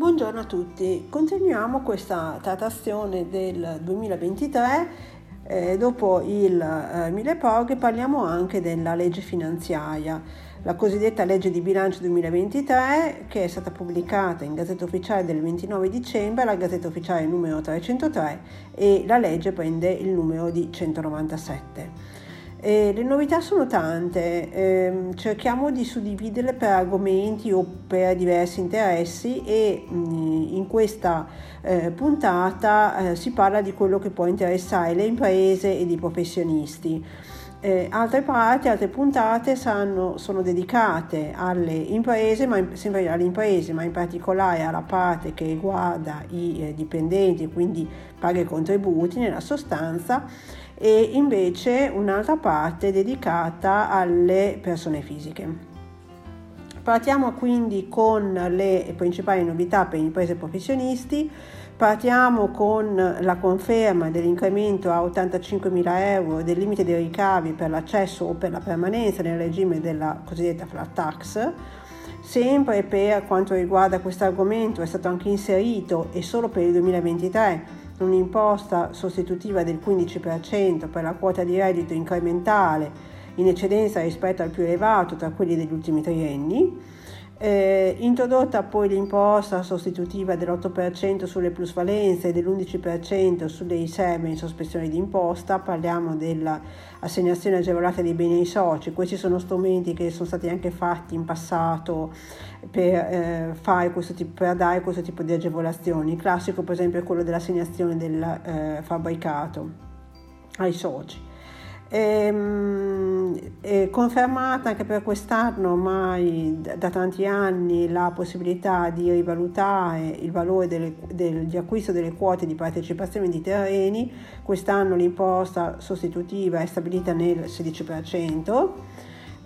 Buongiorno a tutti, continuiamo questa trattazione del 2023. Eh, dopo il eh, mille proroghe parliamo anche della legge finanziaria, la cosiddetta legge di bilancio 2023 che è stata pubblicata in Gazzetta Ufficiale del 29 dicembre, la Gazzetta Ufficiale numero 303 e la legge prende il numero di 197. Eh, le novità sono tante, eh, cerchiamo di suddividerle per argomenti o per diversi interessi e mh, in questa eh, puntata eh, si parla di quello che può interessare le imprese ed i professionisti. Eh, altre parti, altre puntate saranno, sono dedicate alle imprese, ma in, sempre alle imprese, ma in particolare alla parte che riguarda i eh, dipendenti, quindi paga i contributi nella sostanza e invece un'altra parte dedicata alle persone fisiche. Partiamo quindi con le principali novità per imprese professionisti. Partiamo con la conferma dell'incremento a 85.000 euro del limite dei ricavi per l'accesso o per la permanenza nel regime della cosiddetta flat tax. Sempre per quanto riguarda questo argomento è stato anche inserito e solo per il 2023 un'imposta sostitutiva del 15% per la quota di reddito incrementale in eccedenza rispetto al più elevato tra quelli degli ultimi trienni. Eh, introdotta poi l'imposta sostitutiva dell'8% sulle plusvalenze e dell'11% sulle riserve in sospensione di imposta, parliamo dell'assegnazione agevolata dei beni ai soci, questi sono strumenti che sono stati anche fatti in passato per, eh, fare questo tipo, per dare questo tipo di agevolazioni, il classico per esempio è quello dell'assegnazione del eh, fabbricato ai soci. Ehm, è confermata anche per quest'anno ormai da tanti anni la possibilità di rivalutare il valore delle, del, di acquisto delle quote di partecipazione di terreni, quest'anno l'imposta sostitutiva è stabilita nel 16%.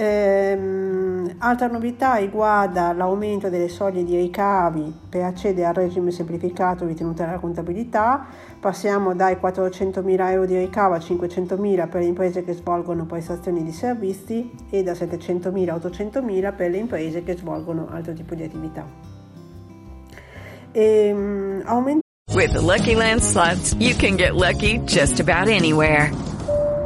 Ehm, altra novità riguarda l'aumento delle soglie di ricavi per accedere al regime semplificato ritenuto dalla contabilità. Passiamo dai 400.000 euro di ricavo a 500.000 per le imprese che svolgono prestazioni di servizi e da 700.000 a 800.000 per le imprese che svolgono altro tipo di attività. Ehm, aumenta- With the Lucky Land slots, you can get lucky just about anywhere.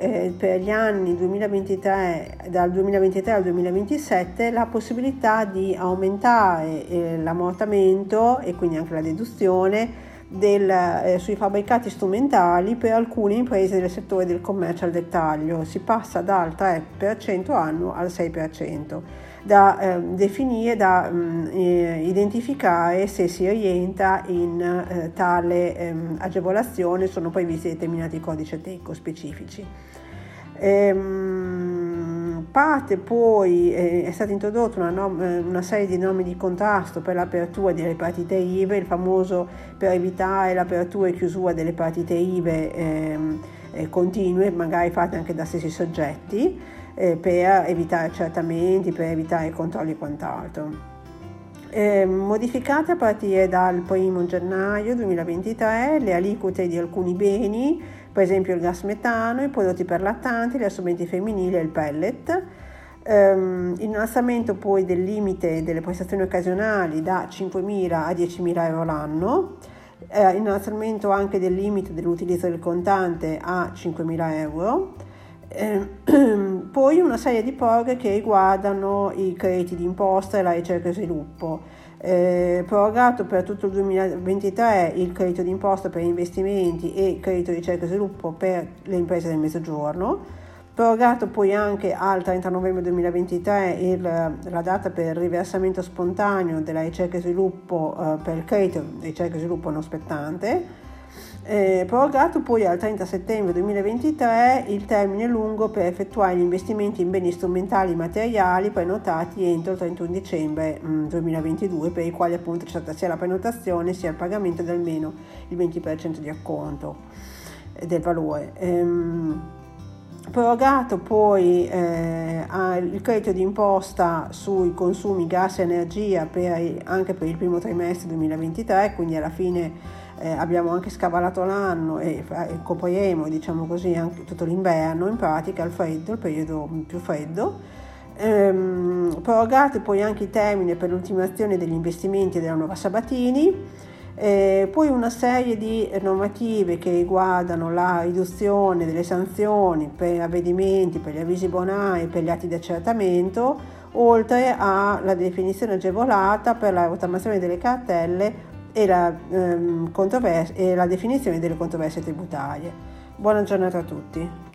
eh, per gli anni 2023, dal 2023 al 2027 la possibilità di aumentare eh, l'ammortamento e quindi anche la deduzione del, eh, sui fabbricati strumentali per alcune imprese del settore del commercio al dettaglio. Si passa dal 3% annuo al 6%, da eh, definire, da mh, eh, identificare se si rientra in eh, tale ehm, agevolazione, sono previsti determinati codici tecnico specifici. Ehm, parte poi eh, è stata introdotta una, nom- una, serie di norme di contrasto per l'apertura delle partite IVE, il famoso per evitare l'apertura e chiusura delle partite IVE ehm, eh, continue, magari fatte anche da stessi soggetti, eh, per evitare accertamenti, per evitare controlli e quant'altro. Eh, modificate a partire dal 1 gennaio 2023 le aliquote di alcuni beni per esempio il gas metano, i prodotti per lattanti, gli assorbenti femminili e il pellet. Um, innalzamento poi del limite delle prestazioni occasionali da 5.000 a 10.000 euro l'anno, eh, innalzamento anche del limite dell'utilizzo del contante a 5.000 euro, eh, poi una serie di proroghe che riguardano i crediti d'imposta e la ricerca e sviluppo. Eh, prorogato per tutto il 2023 il credito d'imposta per investimenti e credito di ricerca e sviluppo per le imprese del mezzogiorno prorogato poi anche al 30 novembre 2023 il, la data per il riversamento spontaneo della ricerca e sviluppo eh, per il credito di ricerca e sviluppo non spettante eh, prorogato poi al 30 settembre 2023 il termine lungo per effettuare gli investimenti in beni strumentali materiali prenotati entro il 31 dicembre mh, 2022 per i quali appunto c'è stata sia la prenotazione sia il pagamento di almeno il 20% di acconto del valore. Ehm, prorogato poi eh, il credito d'imposta sui consumi gas e energia per, anche per il primo trimestre 2023, quindi alla fine eh, abbiamo anche scavalato l'anno e, e copriremo diciamo così anche tutto l'inverno in pratica il freddo, il periodo più freddo. Ehm, prorogate poi anche i termini per l'ultimazione degli investimenti della nuova Sabatini. Eh, poi una serie di normative che riguardano la riduzione delle sanzioni per avvedimenti, per gli avvisi bonari, per gli atti di accertamento, oltre alla definizione agevolata per la rottamazione delle cartelle e la, ehm, e la definizione delle controversie tributarie. Buona giornata a tutti.